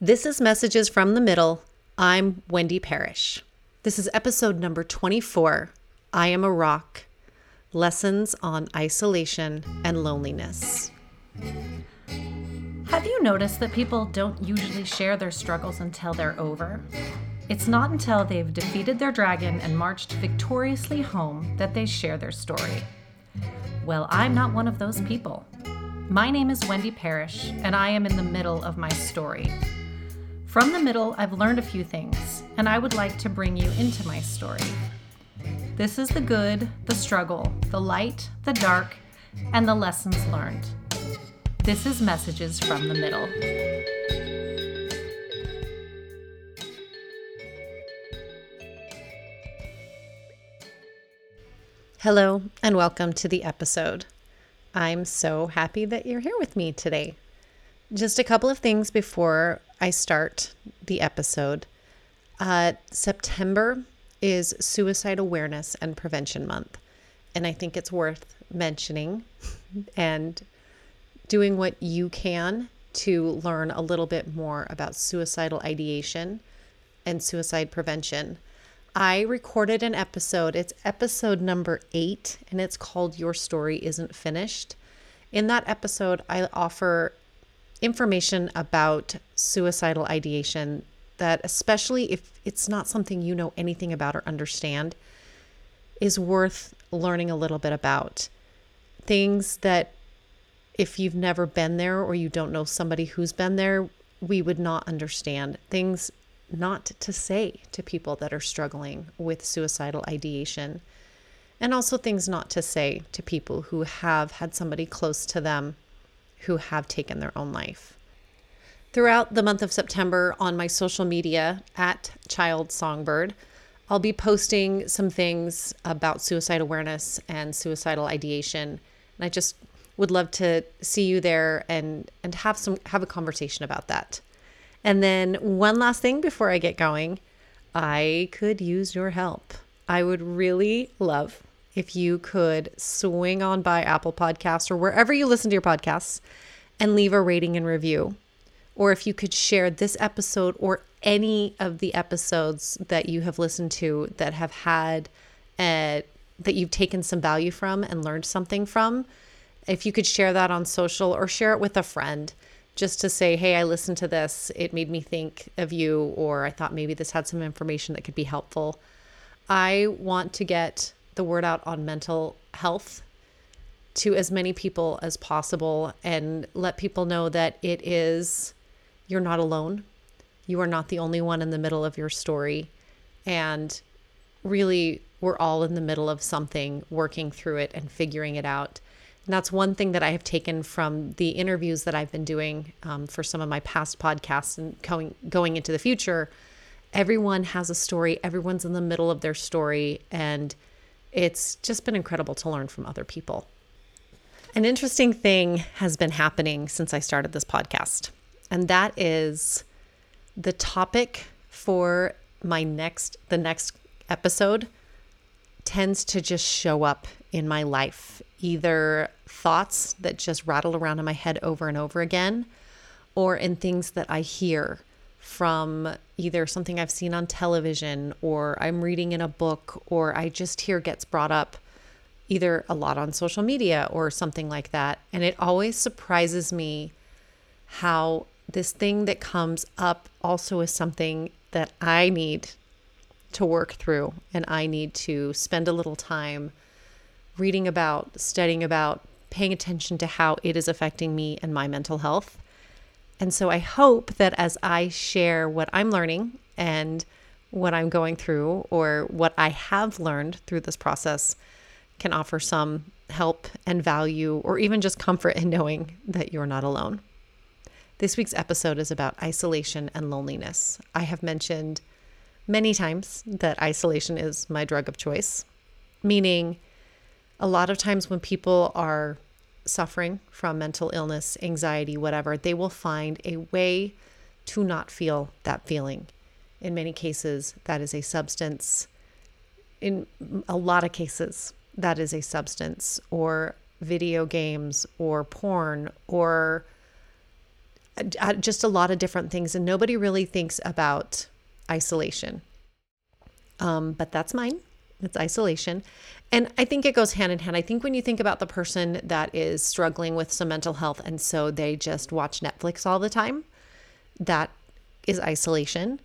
This is Messages from the Middle. I'm Wendy Parrish. This is episode number 24 I Am a Rock Lessons on Isolation and Loneliness. Have you noticed that people don't usually share their struggles until they're over? It's not until they've defeated their dragon and marched victoriously home that they share their story. Well, I'm not one of those people. My name is Wendy Parrish, and I am in the middle of my story. From the middle, I've learned a few things, and I would like to bring you into my story. This is the good, the struggle, the light, the dark, and the lessons learned. This is Messages from the Middle. Hello, and welcome to the episode. I'm so happy that you're here with me today. Just a couple of things before I start the episode. Uh, September is Suicide Awareness and Prevention Month. And I think it's worth mentioning and doing what you can to learn a little bit more about suicidal ideation and suicide prevention. I recorded an episode. It's episode number eight, and it's called Your Story Isn't Finished. In that episode, I offer information about suicidal ideation that, especially if it's not something you know anything about or understand, is worth learning a little bit about. Things that, if you've never been there or you don't know somebody who's been there, we would not understand. Things not to say to people that are struggling with suicidal ideation. And also things not to say to people who have had somebody close to them who have taken their own life. Throughout the month of September on my social media at Child Songbird, I'll be posting some things about suicide awareness and suicidal ideation. And I just would love to see you there and and have some have a conversation about that. And then one last thing before I get going, I could use your help. I would really love if you could swing on by Apple Podcasts or wherever you listen to your podcasts and leave a rating and review. Or if you could share this episode or any of the episodes that you have listened to that have had a, that you've taken some value from and learned something from, if you could share that on social or share it with a friend just to say, hey, I listened to this, it made me think of you, or I thought maybe this had some information that could be helpful. I want to get the word out on mental health to as many people as possible and let people know that it is, you're not alone. You are not the only one in the middle of your story. And really, we're all in the middle of something, working through it and figuring it out. And that's one thing that I have taken from the interviews that I've been doing um, for some of my past podcasts and going going into the future. Everyone has a story. Everyone's in the middle of their story, and it's just been incredible to learn from other people. An interesting thing has been happening since I started this podcast, and that is the topic for my next the next episode tends to just show up in my life, either thoughts that just rattle around in my head over and over again, or in things that I hear from either something I've seen on television or I'm reading in a book or I just hear gets brought up either a lot on social media or something like that. And it always surprises me how this thing that comes up also is something that I need to work through and I need to spend a little time reading about, studying about, paying attention to how it is affecting me and my mental health. And so I hope that as I share what I'm learning and what I'm going through or what I have learned through this process can offer some help and value or even just comfort in knowing that you're not alone. This week's episode is about isolation and loneliness. I have mentioned many times that isolation is my drug of choice, meaning a lot of times when people are suffering from mental illness, anxiety, whatever, they will find a way to not feel that feeling. In many cases, that is a substance. In a lot of cases, that is a substance or video games or porn or uh, just a lot of different things, and nobody really thinks about isolation. Um, but that's mine. It's isolation. And I think it goes hand in hand. I think when you think about the person that is struggling with some mental health and so they just watch Netflix all the time, that is isolation.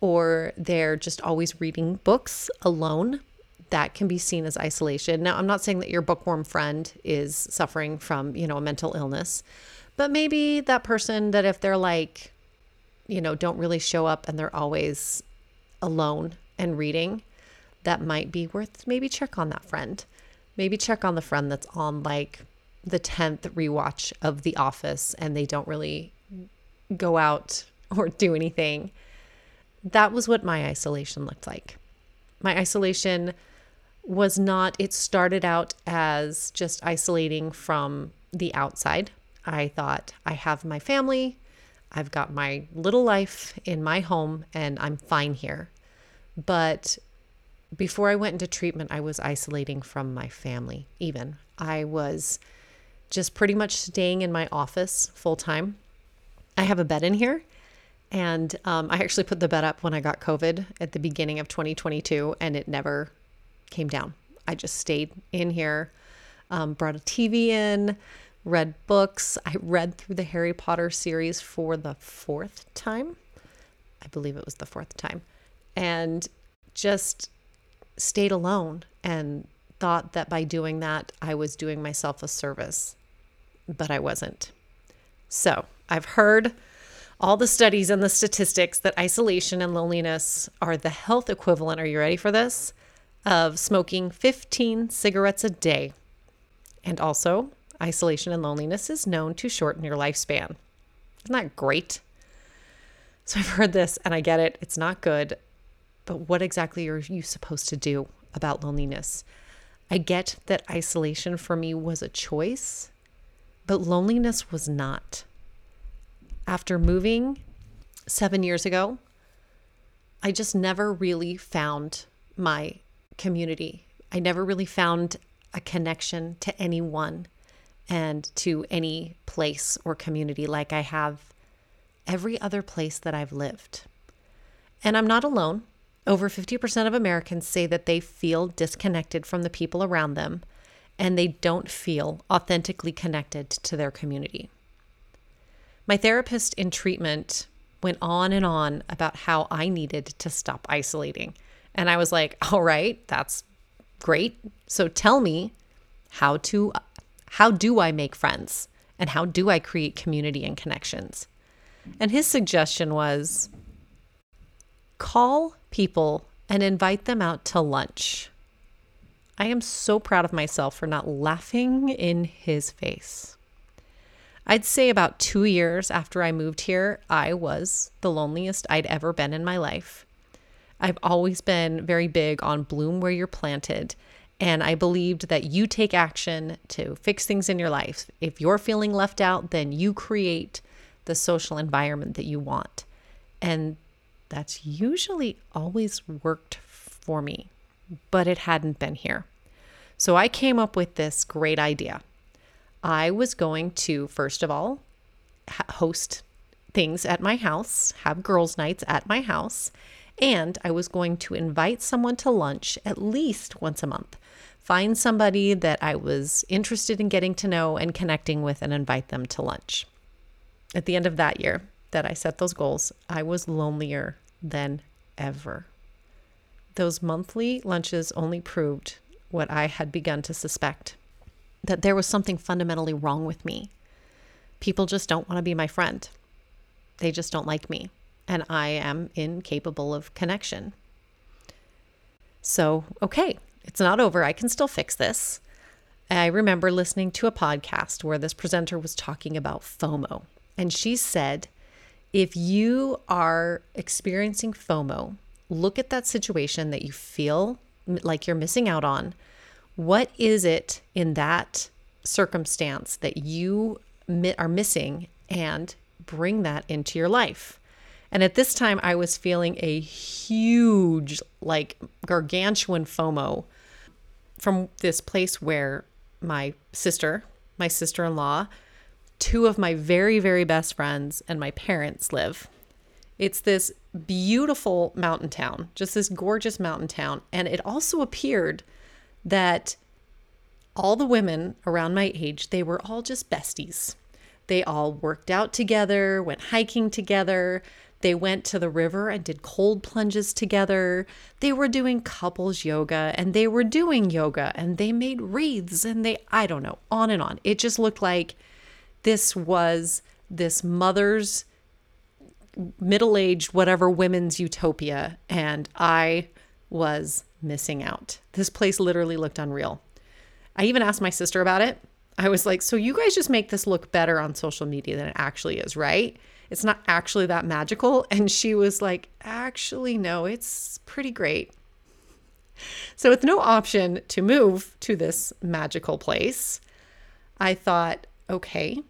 Or they're just always reading books alone, that can be seen as isolation. Now, I'm not saying that your bookworm friend is suffering from, you know, a mental illness, but maybe that person that if they're like, you know, don't really show up and they're always alone and reading, that might be worth maybe check on that friend. Maybe check on the friend that's on like the 10th rewatch of The Office and they don't really go out or do anything. That was what my isolation looked like. My isolation was not, it started out as just isolating from the outside. I thought, I have my family, I've got my little life in my home, and I'm fine here. But before I went into treatment, I was isolating from my family, even. I was just pretty much staying in my office full time. I have a bed in here, and um, I actually put the bed up when I got COVID at the beginning of 2022, and it never came down. I just stayed in here, um, brought a TV in, read books. I read through the Harry Potter series for the fourth time. I believe it was the fourth time. And just stayed alone and thought that by doing that, I was doing myself a service, but I wasn't. So I've heard all the studies and the statistics that isolation and loneliness are the health equivalent. Are you ready for this? Of smoking 15 cigarettes a day. And also, isolation and loneliness is known to shorten your lifespan. Isn't that great? So I've heard this and I get it. It's not good. But what exactly are you supposed to do about loneliness? I get that isolation for me was a choice, but loneliness was not. After moving seven years ago, I just never really found my community. I never really found a connection to anyone and to any place or community like I have every other place that I've lived. And I'm not alone. Over 50% of Americans say that they feel disconnected from the people around them and they don't feel authentically connected to their community. My therapist in treatment went on and on about how I needed to stop isolating. And I was like, all right, that's great. So tell me how to how do I make friends and how do I create community and connections? And his suggestion was call people and invite them out to lunch. I am so proud of myself for not laughing in his face. I'd say about two years after I moved here, I was the loneliest I'd ever been in my life. I've always been very big on bloom where you're planted. And I believed that you take action to fix things in your life. If you're feeling left out, then you create the social environment that you want. And that's usually always worked for me, but it hadn't been here. So I came up with this great idea. I was going to, first of all, host things at my house, have girls' nights at my house, and I was going to invite someone to lunch at least once a month. Find somebody that I was interested in getting to know and connecting with and invite them to lunch. At the end of that year, that I set those goals, I was lonelier than ever. Those monthly lunches only proved what I had begun to suspect that there was something fundamentally wrong with me. People just don't want to be my friend, they just don't like me, and I am incapable of connection. So, okay, it's not over. I can still fix this. I remember listening to a podcast where this presenter was talking about FOMO, and she said if you are experiencing FOMO, look at that situation that you feel like you're missing out on. What is it in that circumstance that you are missing and bring that into your life? And at this time, I was feeling a huge, like gargantuan FOMO from this place where my sister, my sister in law, two of my very, very best friends and my parents live. It's this beautiful mountain town, just this gorgeous mountain town. And it also appeared that all the women around my age, they were all just besties. They all worked out together, went hiking together. They went to the river and did cold plunges together. They were doing couples yoga and they were doing yoga and they made wreaths and they, I don't know, on and on. It just looked like this was this mother's middle aged, whatever women's utopia. And I was missing out. This place literally looked unreal. I even asked my sister about it. I was like, So you guys just make this look better on social media than it actually is, right? It's not actually that magical. And she was like, Actually, no, it's pretty great. So, with no option to move to this magical place, I thought, okay,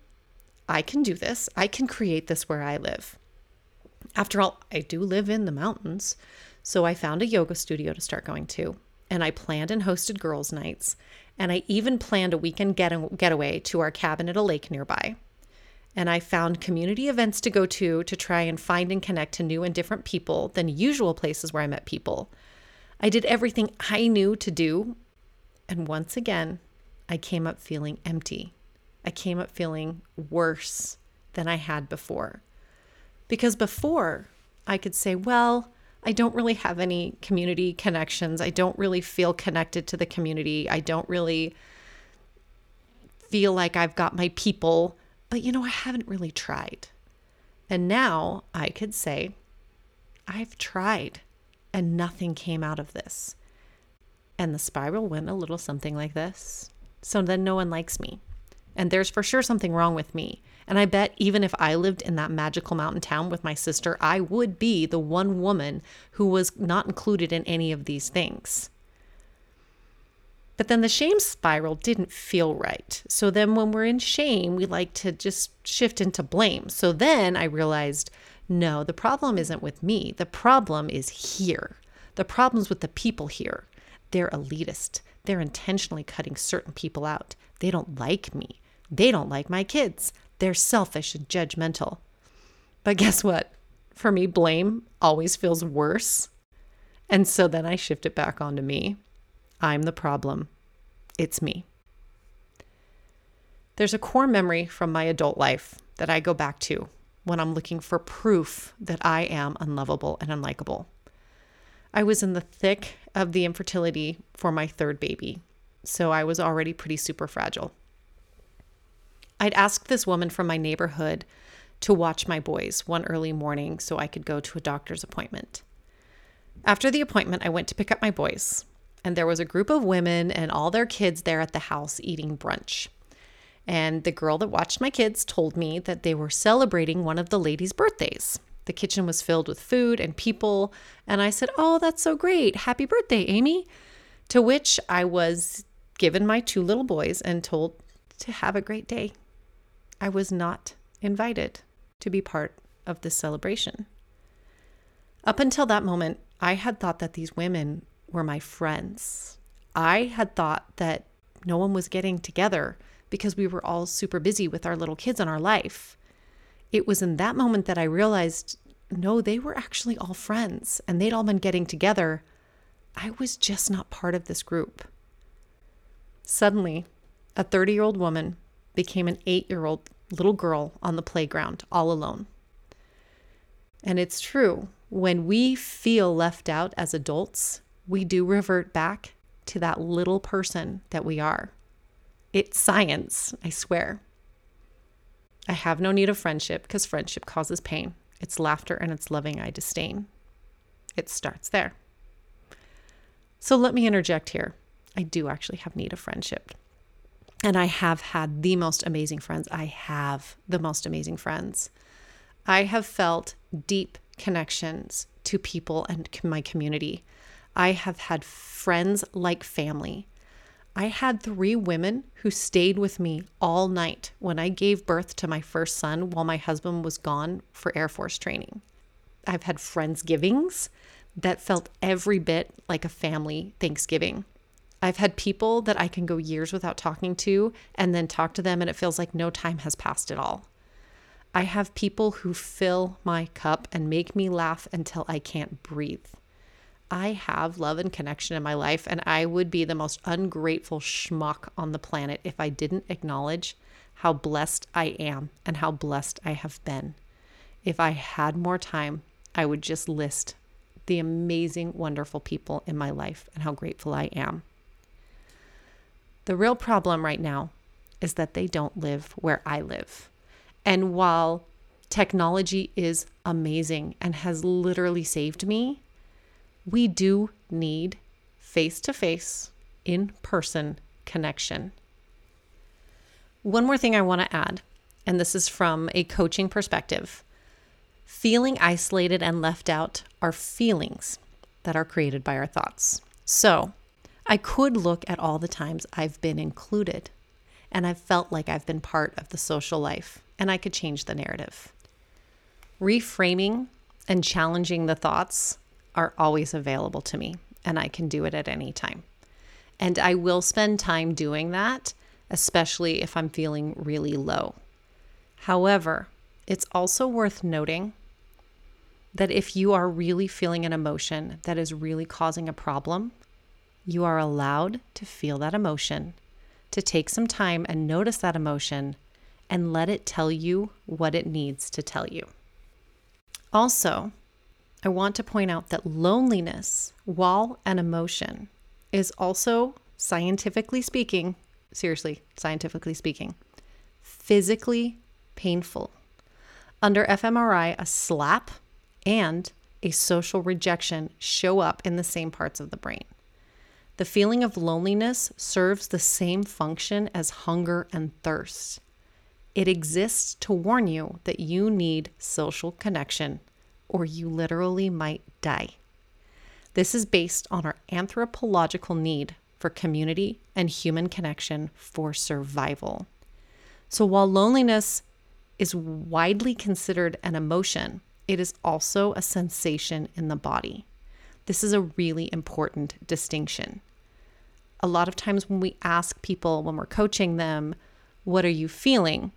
I can do this. I can create this where I live. After all, I do live in the mountains. So I found a yoga studio to start going to, and I planned and hosted girls' nights, and I even planned a weekend get- getaway to our cabin at a lake nearby. And I found community events to go to to try and find and connect to new and different people than usual places where I met people. I did everything I knew to do, and once again, I came up feeling empty. I came up feeling worse than I had before. Because before, I could say, well, I don't really have any community connections. I don't really feel connected to the community. I don't really feel like I've got my people, but you know, I haven't really tried. And now I could say, I've tried and nothing came out of this. And the spiral went a little something like this. So then no one likes me. And there's for sure something wrong with me. And I bet even if I lived in that magical mountain town with my sister, I would be the one woman who was not included in any of these things. But then the shame spiral didn't feel right. So then when we're in shame, we like to just shift into blame. So then I realized no, the problem isn't with me. The problem is here. The problem's with the people here. They're elitist. They're intentionally cutting certain people out. They don't like me. They don't like my kids. They're selfish and judgmental. But guess what? For me, blame always feels worse. And so then I shift it back onto me. I'm the problem. It's me. There's a core memory from my adult life that I go back to when I'm looking for proof that I am unlovable and unlikable. I was in the thick of the infertility for my third baby, so I was already pretty super fragile. I'd asked this woman from my neighborhood to watch my boys one early morning so I could go to a doctor's appointment. After the appointment, I went to pick up my boys, and there was a group of women and all their kids there at the house eating brunch. And the girl that watched my kids told me that they were celebrating one of the ladies' birthdays. The kitchen was filled with food and people, and I said, Oh, that's so great. Happy birthday, Amy. To which I was given my two little boys and told to have a great day. I was not invited to be part of this celebration. Up until that moment, I had thought that these women were my friends. I had thought that no one was getting together because we were all super busy with our little kids and our life. It was in that moment that I realized no, they were actually all friends and they'd all been getting together. I was just not part of this group. Suddenly, a 30 year old woman became an eight year old little girl on the playground all alone. And it's true, when we feel left out as adults, we do revert back to that little person that we are. It's science, I swear. I have no need of friendship because friendship causes pain. It's laughter and it's loving I disdain. It starts there. So let me interject here. I do actually have need of friendship. And I have had the most amazing friends. I have the most amazing friends. I have felt deep connections to people and my community. I have had friends like family. I had three women who stayed with me all night when I gave birth to my first son while my husband was gone for Air Force training. I've had Friendsgivings that felt every bit like a family Thanksgiving. I've had people that I can go years without talking to and then talk to them and it feels like no time has passed at all. I have people who fill my cup and make me laugh until I can't breathe. I have love and connection in my life, and I would be the most ungrateful schmuck on the planet if I didn't acknowledge how blessed I am and how blessed I have been. If I had more time, I would just list the amazing, wonderful people in my life and how grateful I am. The real problem right now is that they don't live where I live. And while technology is amazing and has literally saved me, we do need face to face, in person connection. One more thing I want to add, and this is from a coaching perspective feeling isolated and left out are feelings that are created by our thoughts. So I could look at all the times I've been included and I've felt like I've been part of the social life, and I could change the narrative. Reframing and challenging the thoughts are always available to me, and I can do it at any time. And I will spend time doing that, especially if I'm feeling really low. However, it's also worth noting that if you are really feeling an emotion that is really causing a problem, you are allowed to feel that emotion, to take some time and notice that emotion, and let it tell you what it needs to tell you. Also, I want to point out that loneliness, while an emotion, is also scientifically speaking, seriously, scientifically speaking, physically painful. Under fMRI, a slap and a social rejection show up in the same parts of the brain. The feeling of loneliness serves the same function as hunger and thirst. It exists to warn you that you need social connection or you literally might die. This is based on our anthropological need for community and human connection for survival. So, while loneliness is widely considered an emotion, it is also a sensation in the body. This is a really important distinction. A lot of times, when we ask people when we're coaching them, What are you feeling?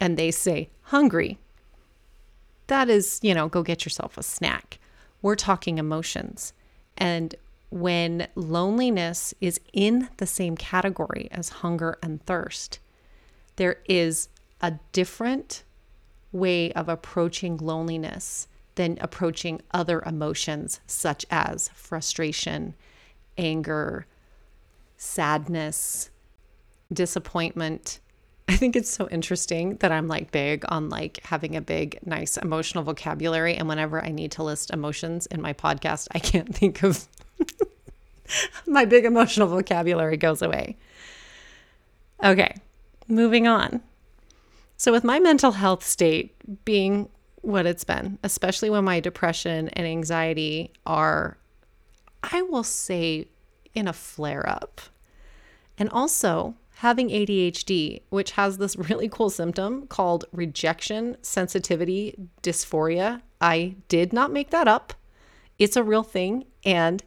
and they say, Hungry, that is, you know, go get yourself a snack. We're talking emotions. And when loneliness is in the same category as hunger and thirst, there is a different way of approaching loneliness than approaching other emotions such as frustration, anger, sadness, disappointment, I think it's so interesting that I'm like big on like having a big, nice emotional vocabulary. And whenever I need to list emotions in my podcast, I can't think of my big emotional vocabulary goes away. Okay, moving on. So, with my mental health state being what it's been, especially when my depression and anxiety are, I will say, in a flare up. And also, having ADHD, which has this really cool symptom called rejection sensitivity dysphoria. I did not make that up. It's a real thing. And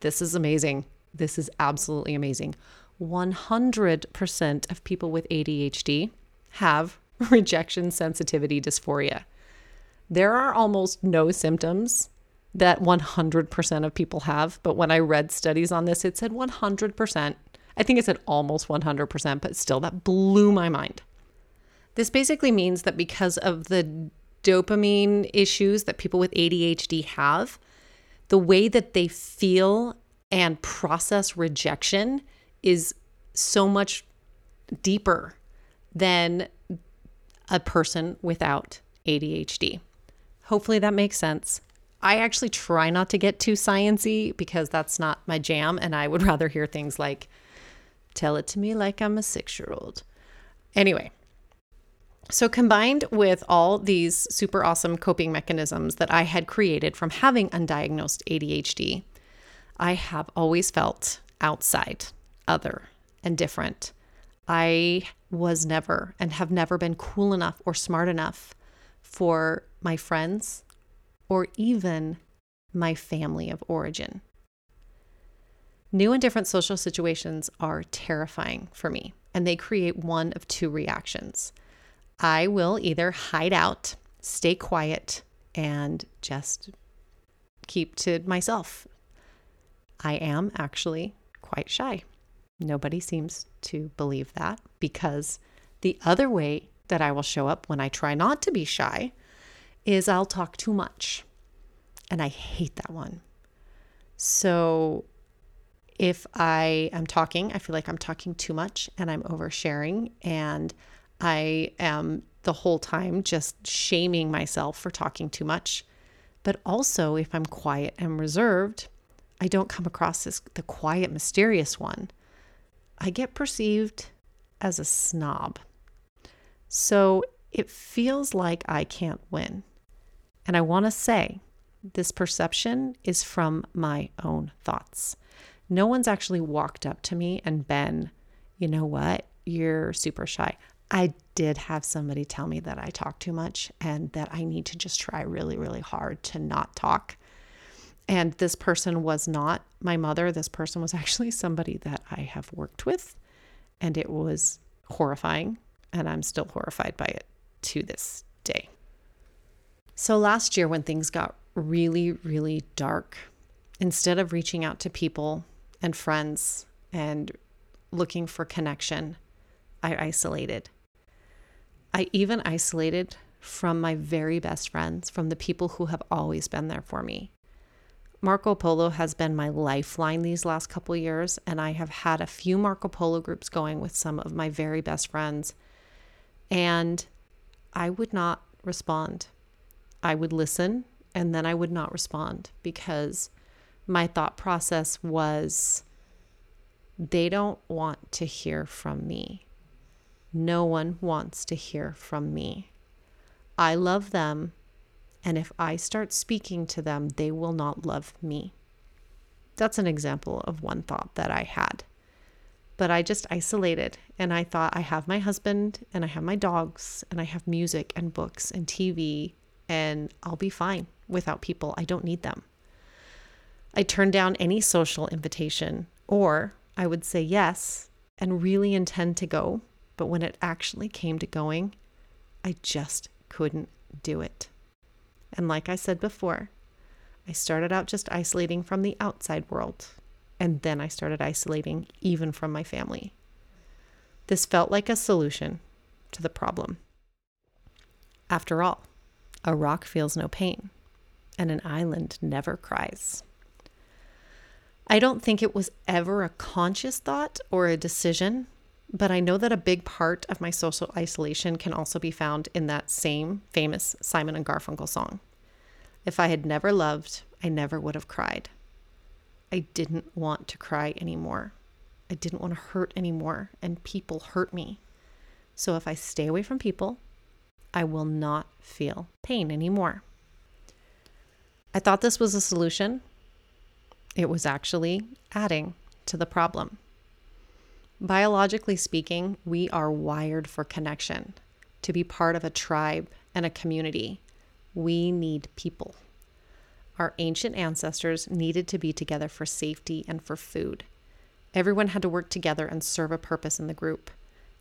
this is amazing. This is absolutely amazing. 100% of people with ADHD have rejection sensitivity dysphoria. There are almost no symptoms that 100% of people have, but when I read studies on this, it said 100% I think it said almost 100%, but still, that blew my mind. This basically means that because of the dopamine issues that people with ADHD have, the way that they feel and process rejection is so much deeper than a person without ADHD. Hopefully that makes sense. I actually try not to get too sciency because that's not my jam and I would rather hear things like Tell it to me like I'm a six year old. Anyway, so combined with all these super awesome coping mechanisms that I had created from having undiagnosed ADHD, I have always felt outside, other, and different. I was never and have never been cool enough or smart enough for my friends or even my family of origin. New and different social situations are terrifying for me, and they create one of two reactions. I will either hide out, stay quiet, and just keep to myself. I am actually quite shy. Nobody seems to believe that because the other way that I will show up when I try not to be shy is I'll talk too much. And I hate that one. So if I am talking, I feel like I'm talking too much and I'm oversharing and I am the whole time just shaming myself for talking too much. But also, if I'm quiet and reserved, I don't come across as the quiet, mysterious one. I get perceived as a snob. So it feels like I can't win. And I want to say this perception is from my own thoughts. No one's actually walked up to me and been, you know what, you're super shy. I did have somebody tell me that I talk too much and that I need to just try really, really hard to not talk. And this person was not my mother. This person was actually somebody that I have worked with. And it was horrifying. And I'm still horrified by it to this day. So last year, when things got really, really dark, instead of reaching out to people and friends and looking for connection, I isolated. I even isolated from my very best friends, from the people who have always been there for me. Marco Polo has been my lifeline these last couple years, and I have had a few Marco Polo groups going with some of my very best friends. And I would not respond. I would listen and then I would not respond because my thought process was they don't want to hear from me. No one wants to hear from me. I love them, and if I start speaking to them, they will not love me. That's an example of one thought that I had. But I just isolated and I thought I have my husband and I have my dogs and I have music and books and TV and I'll be fine without people. I don't need them. I turned down any social invitation or I would say yes and really intend to go but when it actually came to going, I just couldn't do it. And like I said before, I started out just isolating from the outside world, and then I started isolating even from my family. This felt like a solution to the problem. After all, a rock feels no pain, and an island never cries. I don't think it was ever a conscious thought or a decision but I know that a big part of my social isolation can also be found in that same famous Simon and Garfunkel song. If I had never loved, I never would have cried. I didn't want to cry anymore. I didn't want to hurt anymore, and people hurt me. So if I stay away from people, I will not feel pain anymore. I thought this was a solution. It was actually adding to the problem. Biologically speaking, we are wired for connection, to be part of a tribe and a community. We need people. Our ancient ancestors needed to be together for safety and for food. Everyone had to work together and serve a purpose in the group.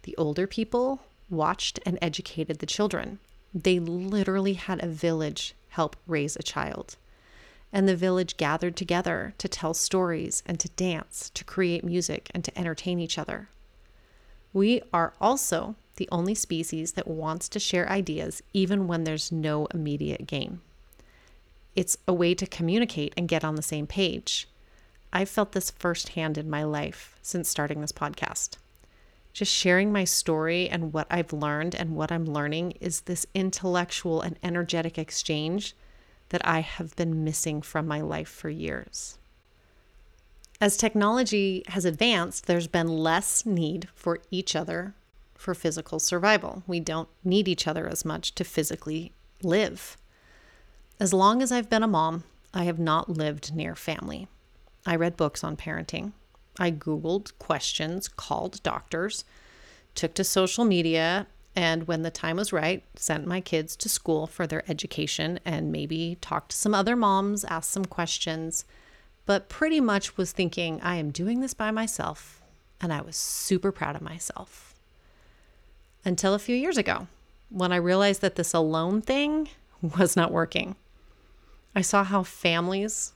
The older people watched and educated the children. They literally had a village help raise a child and the village gathered together to tell stories and to dance, to create music, and to entertain each other. We are also the only species that wants to share ideas even when there's no immediate gain. It's a way to communicate and get on the same page. I've felt this firsthand in my life since starting this podcast. Just sharing my story and what I've learned and what I'm learning is this intellectual and energetic exchange that I have been missing from my life for years. As technology has advanced, there's been less need for each other for physical survival. We don't need each other as much to physically live. As long as I've been a mom, I have not lived near family. I read books on parenting. I Googled questions, called doctors, took to social media, and when the time was right, sent my kids to school for their education and maybe talked to some other moms, asked some questions. but pretty much was thinking, I am doing this by myself. And I was super proud of myself. Until a few years ago, when I realized that this alone thing was not working. I saw how families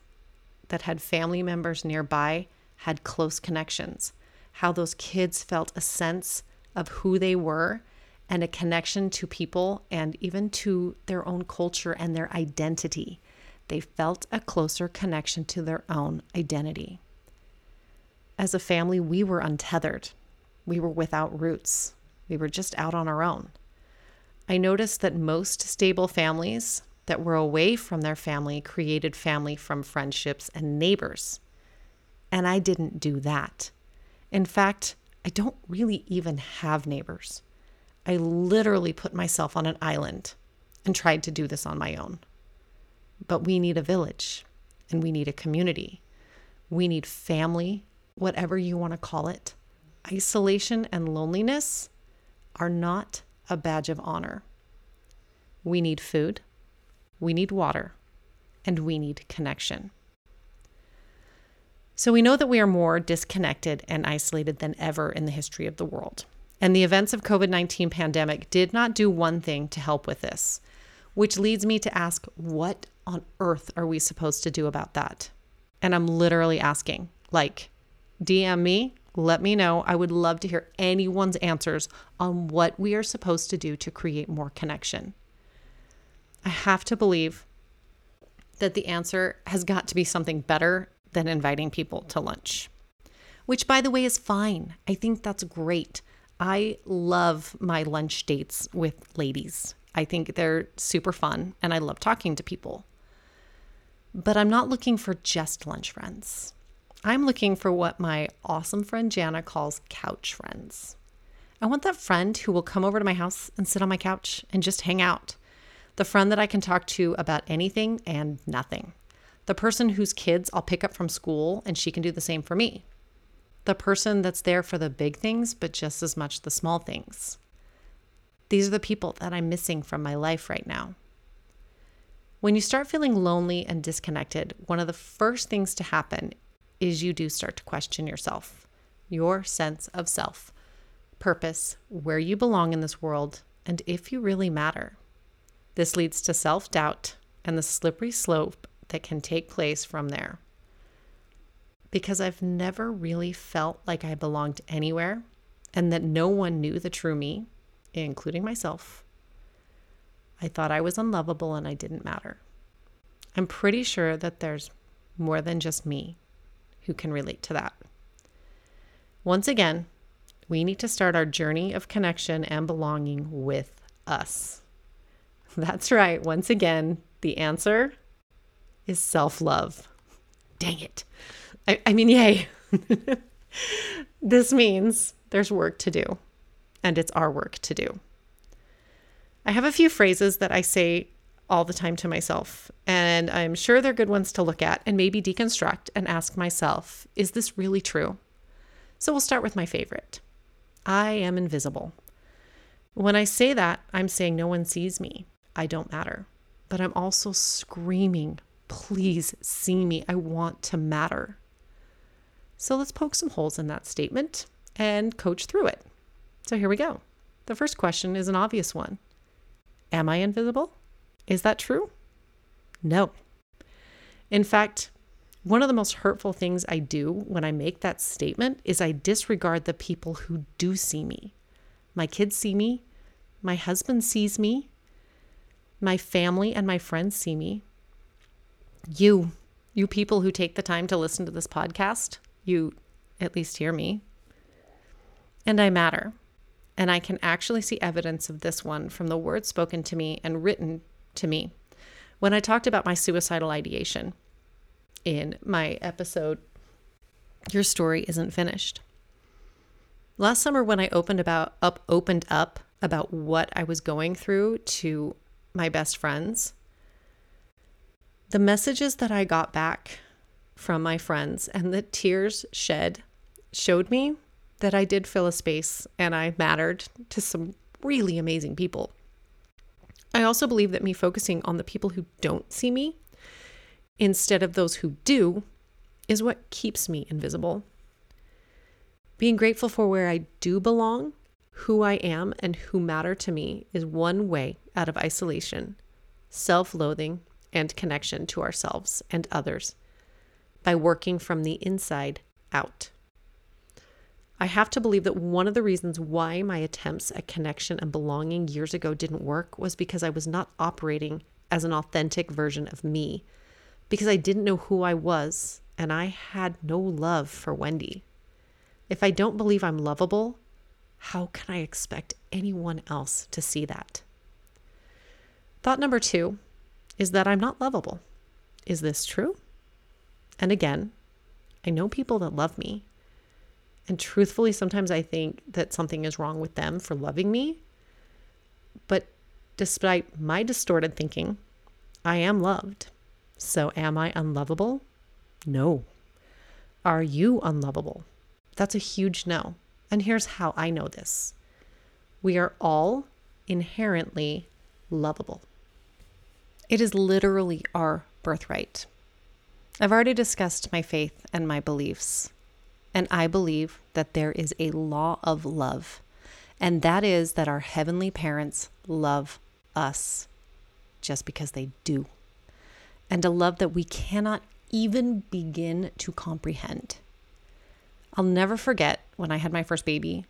that had family members nearby had close connections, how those kids felt a sense of who they were and a connection to people and even to their own culture and their identity. They felt a closer connection to their own identity. As a family, we were untethered. We were without roots. We were just out on our own. I noticed that most stable families that were away from their family created family from friendships and neighbors. And I didn't do that. In fact, I don't really even have neighbors. I literally put myself on an island and tried to do this on my own. But we need a village and we need a community. We need family, whatever you want to call it. Isolation and loneliness are not a badge of honor. We need food, we need water, and we need connection. So we know that we are more disconnected and isolated than ever in the history of the world. And the events of COVID-19 pandemic did not do one thing to help with this, which leads me to ask what on earth are we supposed to do about that? And I'm literally asking, like DM me, let me know. I would love to hear anyone's answers on what we are supposed to do to create more connection. I have to believe that the answer has got to be something better than inviting people to lunch, which, by the way, is fine. I think that's great. I love my lunch dates with ladies. I think they're super fun and I love talking to people. But I'm not looking for just lunch friends. I'm looking for what my awesome friend Jana calls couch friends. I want that friend who will come over to my house and sit on my couch and just hang out. The friend that I can talk to about anything and nothing. The person whose kids I'll pick up from school and she can do the same for me. The person that's there for the big things, but just as much the small things. These are the people that I'm missing from my life right now. When you start feeling lonely and disconnected, one of the first things to happen is you do start to question yourself, your sense of self, purpose, where you belong in this world, and if you really matter. This leads to self doubt and the slippery slope that can take place from there. Because I've never really felt like I belonged anywhere and that no one knew the true me, including myself. I thought I was unlovable and I didn't matter. I'm pretty sure that there's more than just me who can relate to that. Once again, we need to start our journey of connection and belonging with us. That's right. Once again, the answer is self love. Dang it. I, I mean, yay. this means there's work to do, and it's our work to do. I have a few phrases that I say all the time to myself, and I'm sure they're good ones to look at and maybe deconstruct and ask myself, is this really true? So we'll start with my favorite I am invisible. When I say that, I'm saying no one sees me. I don't matter. But I'm also screaming, please see me. I want to matter. So let's poke some holes in that statement and coach through it. So here we go. The first question is an obvious one Am I invisible? Is that true? No. In fact, one of the most hurtful things I do when I make that statement is I disregard the people who do see me. My kids see me, my husband sees me, my family and my friends see me. You, you people who take the time to listen to this podcast, you at least hear me. And I matter. And I can actually see evidence of this one from the words spoken to me and written to me when I talked about my suicidal ideation in my episode, Your Story Isn't Finished. Last summer, when I opened about up opened up about what I was going through to my best friends, the messages that I got back from my friends and the tears shed showed me that I did fill a space and I mattered to some really amazing people. I also believe that me focusing on the people who don't see me instead of those who do is what keeps me invisible. Being grateful for where I do belong, who I am, and who matter to me is one way out of isolation, self loathing, and connection to ourselves and others by working from the inside out. I have to believe that one of the reasons why my attempts at connection and belonging years ago didn't work was because I was not operating as an authentic version of me, because I didn't know who I was and I had no love for Wendy. If I don't believe I'm lovable, how can I expect anyone else to see that? Thought number two is that I'm not lovable. Is this true? And again, I know people that love me, and truthfully, sometimes I think that something is wrong with them for loving me. But despite my distorted thinking, I am loved. So am I unlovable? No. Are you unlovable? That's a huge no. And here's how I know this we are all inherently lovable. It is literally our birthright. I've already discussed my faith and my beliefs. And I believe that there is a law of love, and that is that our heavenly parents love us just because they do, and a love that we cannot even begin to comprehend. I'll never forget when I had my first baby,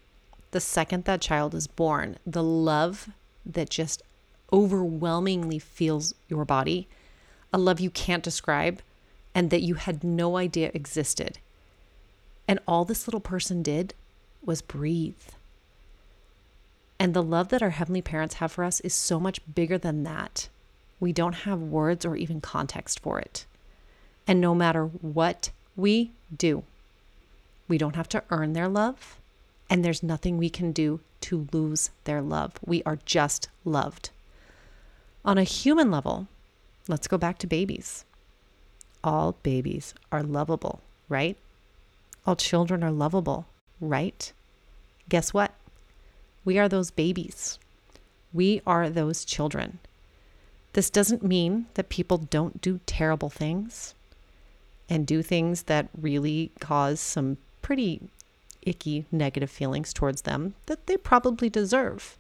the second that child is born, the love that just overwhelmingly fills your body, a love you can't describe and that you had no idea existed. And all this little person did was breathe. And the love that our heavenly parents have for us is so much bigger than that. We don't have words or even context for it. And no matter what we do, we don't have to earn their love. And there's nothing we can do to lose their love. We are just loved. On a human level, let's go back to babies. All babies are lovable, right? All children are lovable, right? Guess what? We are those babies. We are those children. This doesn't mean that people don't do terrible things and do things that really cause some pretty icky negative feelings towards them that they probably deserve.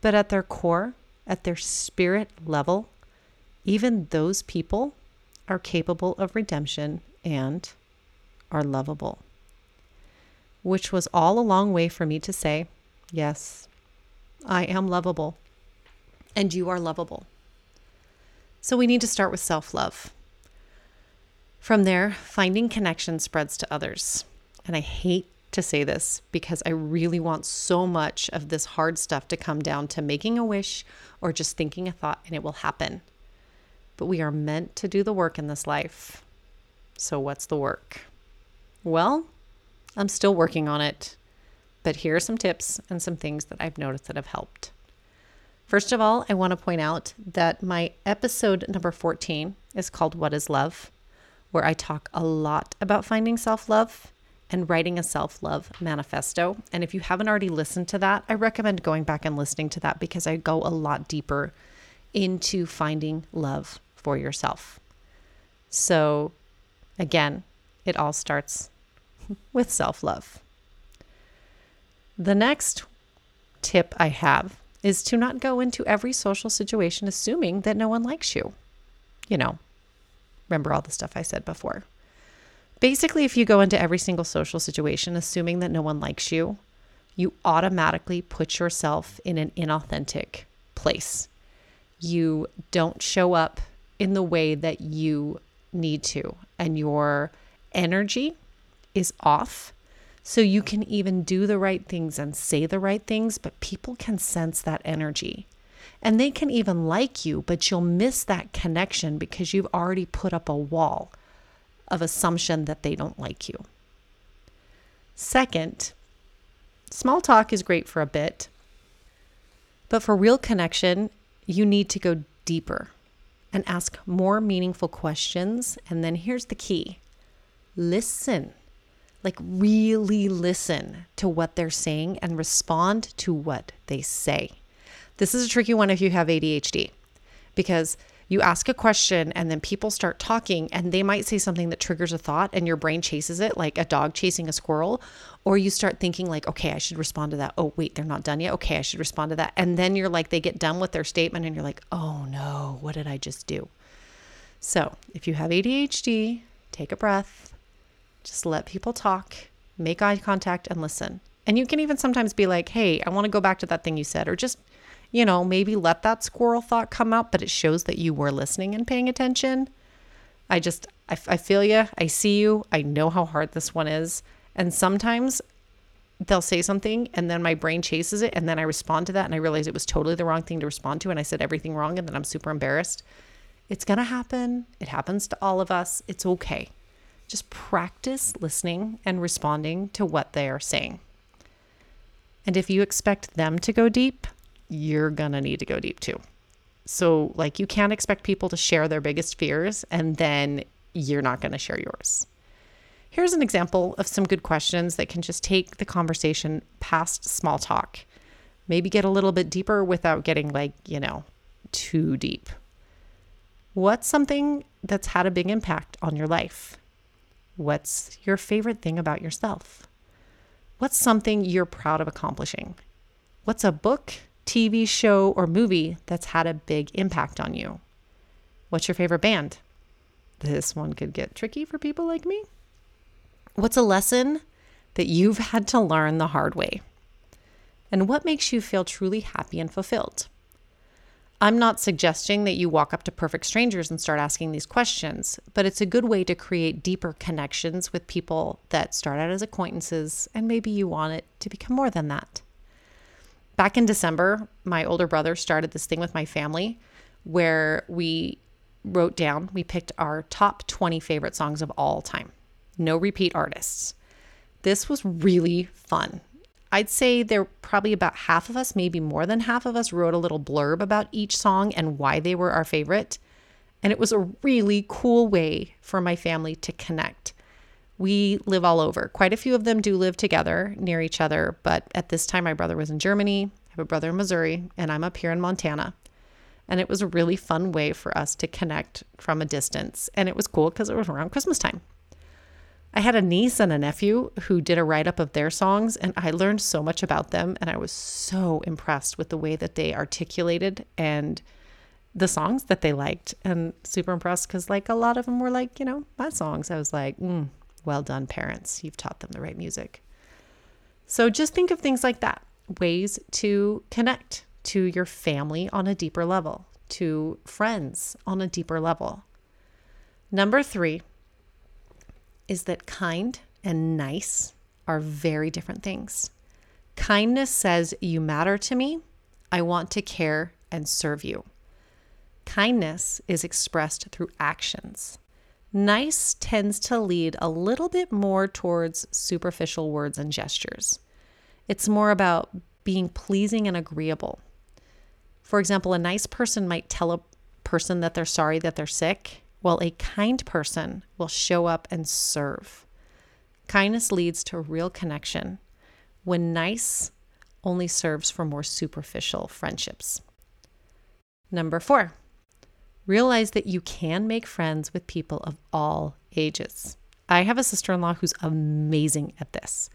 But at their core, at their spirit level, even those people are capable of redemption and are lovable. Which was all a long way for me to say, Yes, I am lovable, and you are lovable. So we need to start with self love. From there, finding connection spreads to others. And I hate to say this because I really want so much of this hard stuff to come down to making a wish or just thinking a thought and it will happen. But we are meant to do the work in this life. So, what's the work? Well, I'm still working on it, but here are some tips and some things that I've noticed that have helped. First of all, I want to point out that my episode number 14 is called What is Love, where I talk a lot about finding self love and writing a self love manifesto. And if you haven't already listened to that, I recommend going back and listening to that because I go a lot deeper into finding love for yourself. So, again, it all starts with self love. The next tip I have is to not go into every social situation assuming that no one likes you. You know, remember all the stuff I said before. Basically, if you go into every single social situation assuming that no one likes you, you automatically put yourself in an inauthentic place. You don't show up in the way that you need to, and your energy is off. So you can even do the right things and say the right things, but people can sense that energy. And they can even like you, but you'll miss that connection because you've already put up a wall of assumption that they don't like you. Second, small talk is great for a bit, but for real connection, you need to go deeper and ask more meaningful questions. And then here's the key listen like really listen to what they're saying and respond to what they say. This is a tricky one if you have ADHD because You ask a question and then people start talking and they might say something that triggers a thought and your brain chases it like a dog chasing a squirrel. Or you start thinking, like, okay, I should respond to that. Oh, wait, they're not done yet. Okay, I should respond to that. And then you're like, they get done with their statement and you're like, oh no, what did I just do? So if you have ADHD, take a breath, just let people talk, make eye contact, and listen. And you can even sometimes be like, hey, I want to go back to that thing you said, or just, you know, maybe let that squirrel thought come out, but it shows that you were listening and paying attention. I just, I, I feel you. I see you. I know how hard this one is. And sometimes they'll say something and then my brain chases it and then I respond to that and I realize it was totally the wrong thing to respond to and I said everything wrong and then I'm super embarrassed. It's going to happen. It happens to all of us. It's okay. Just practice listening and responding to what they are saying. And if you expect them to go deep, you're going to need to go deep too. So, like, you can't expect people to share their biggest fears and then you're not going to share yours. Here's an example of some good questions that can just take the conversation past small talk. Maybe get a little bit deeper without getting, like, you know, too deep. What's something that's had a big impact on your life? What's your favorite thing about yourself? What's something you're proud of accomplishing? What's a book, TV show, or movie that's had a big impact on you? What's your favorite band? This one could get tricky for people like me. What's a lesson that you've had to learn the hard way? And what makes you feel truly happy and fulfilled? I'm not suggesting that you walk up to perfect strangers and start asking these questions, but it's a good way to create deeper connections with people that start out as acquaintances and maybe you want it to become more than that. Back in December, my older brother started this thing with my family where we wrote down, we picked our top 20 favorite songs of all time, no repeat artists. This was really fun. I'd say there probably about half of us, maybe more than half of us, wrote a little blurb about each song and why they were our favorite. And it was a really cool way for my family to connect. We live all over. Quite a few of them do live together near each other, but at this time, my brother was in Germany, I have a brother in Missouri, and I'm up here in Montana. And it was a really fun way for us to connect from a distance. And it was cool because it was around Christmas time. I had a niece and a nephew who did a write up of their songs, and I learned so much about them. And I was so impressed with the way that they articulated and the songs that they liked, and super impressed because, like, a lot of them were like, you know, my songs. I was like, mm, well done, parents. You've taught them the right music. So just think of things like that ways to connect to your family on a deeper level, to friends on a deeper level. Number three, is that kind and nice are very different things. Kindness says, You matter to me. I want to care and serve you. Kindness is expressed through actions. Nice tends to lead a little bit more towards superficial words and gestures. It's more about being pleasing and agreeable. For example, a nice person might tell a person that they're sorry that they're sick while a kind person will show up and serve. Kindness leads to real connection, when nice only serves for more superficial friendships. Number four, realize that you can make friends with people of all ages. I have a sister in law who's amazing at this.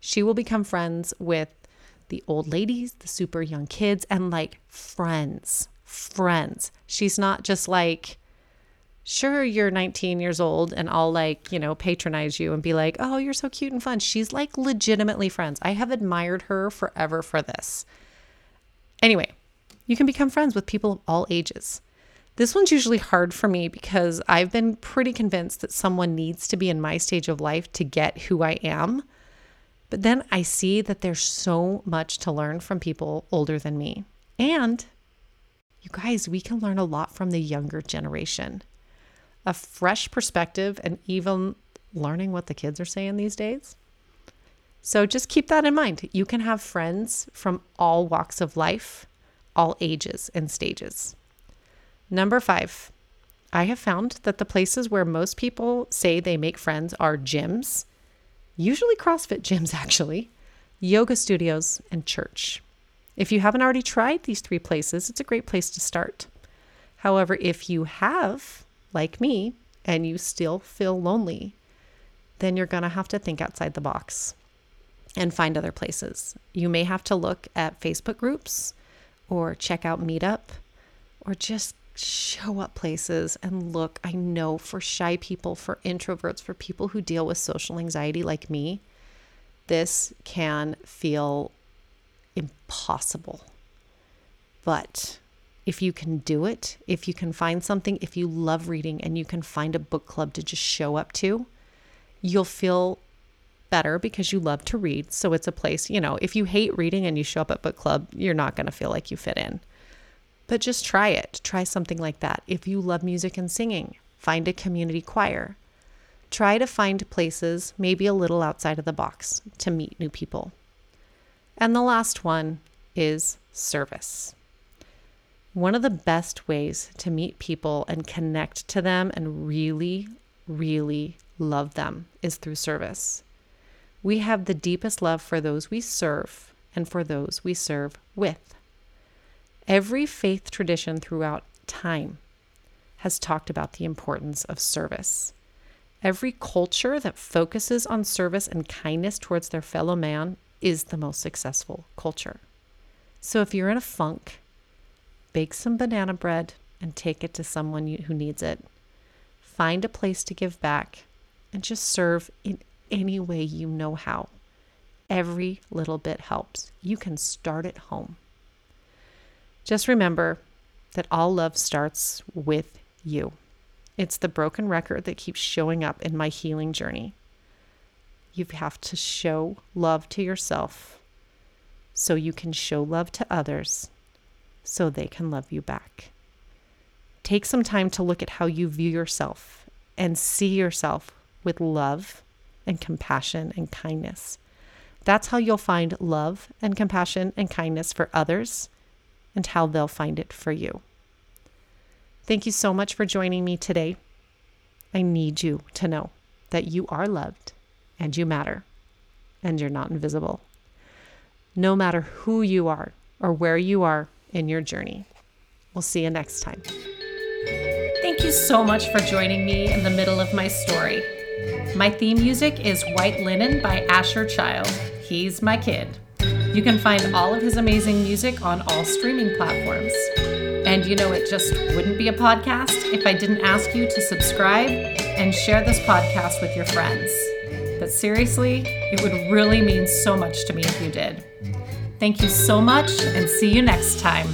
She will become friends with the old ladies, the super young kids, and like friends. Friends. She's not just like, sure you're 19 years old and I'll like, you know, patronize you and be like, "Oh, you're so cute and fun." She's like legitimately friends. I have admired her forever for this. Anyway, you can become friends with people of all ages. This one's usually hard for me because I've been pretty convinced that someone needs to be in my stage of life to get who I am. But then I see that there's so much to learn from people older than me. And you guys, we can learn a lot from the younger generation a fresh perspective and even learning what the kids are saying these days. So just keep that in mind. You can have friends from all walks of life, all ages and stages. Number five, I have found that the places where most people say they make friends are gyms, usually CrossFit gyms, actually, yoga studios, and church. If you haven't already tried these three places, it's a great place to start. However, if you have, like me, and you still feel lonely, then you're going to have to think outside the box and find other places. You may have to look at Facebook groups or check out Meetup or just show up places and look. I know for shy people, for introverts, for people who deal with social anxiety like me, this can feel impossible. But if you can do it, if you can find something, if you love reading and you can find a book club to just show up to, you'll feel better because you love to read. So it's a place, you know, if you hate reading and you show up at book club, you're not going to feel like you fit in. But just try it. Try something like that. If you love music and singing, find a community choir. Try to find places, maybe a little outside of the box, to meet new people. And the last one is service. One of the best ways to meet people and connect to them and really, really love them is through service. We have the deepest love for those we serve and for those we serve with. Every faith tradition throughout time has talked about the importance of service. Every culture that focuses on service and kindness towards their fellow man is the most successful culture. So if you're in a funk, bake some banana bread and take it to someone who needs it. Find a place to give back and just serve in any way you know how. Every little bit helps. You can start at home. Just remember that all love starts with you. It's the broken record that keeps showing up in my healing journey. You have to show love to yourself so you can show love to others so they can love you back. Take some time to look at how you view yourself and see yourself with love and compassion and kindness. That's how you'll find love and compassion and kindness for others and how they'll find it for you. Thank you so much for joining me today. I need you to know that you are loved and you matter and you're not invisible. No matter who you are or where you are in your journey. We'll see you next time. Thank you so much for joining me in the middle of my story. My theme music is White Linen by Asher Child. He's my kid. You can find all of his amazing music on all streaming platforms. And you know, it just wouldn't be a podcast if I didn't ask you to subscribe and share this podcast with your friends. But seriously, it would really mean so much to me if you did. Thank you so much and see you next time.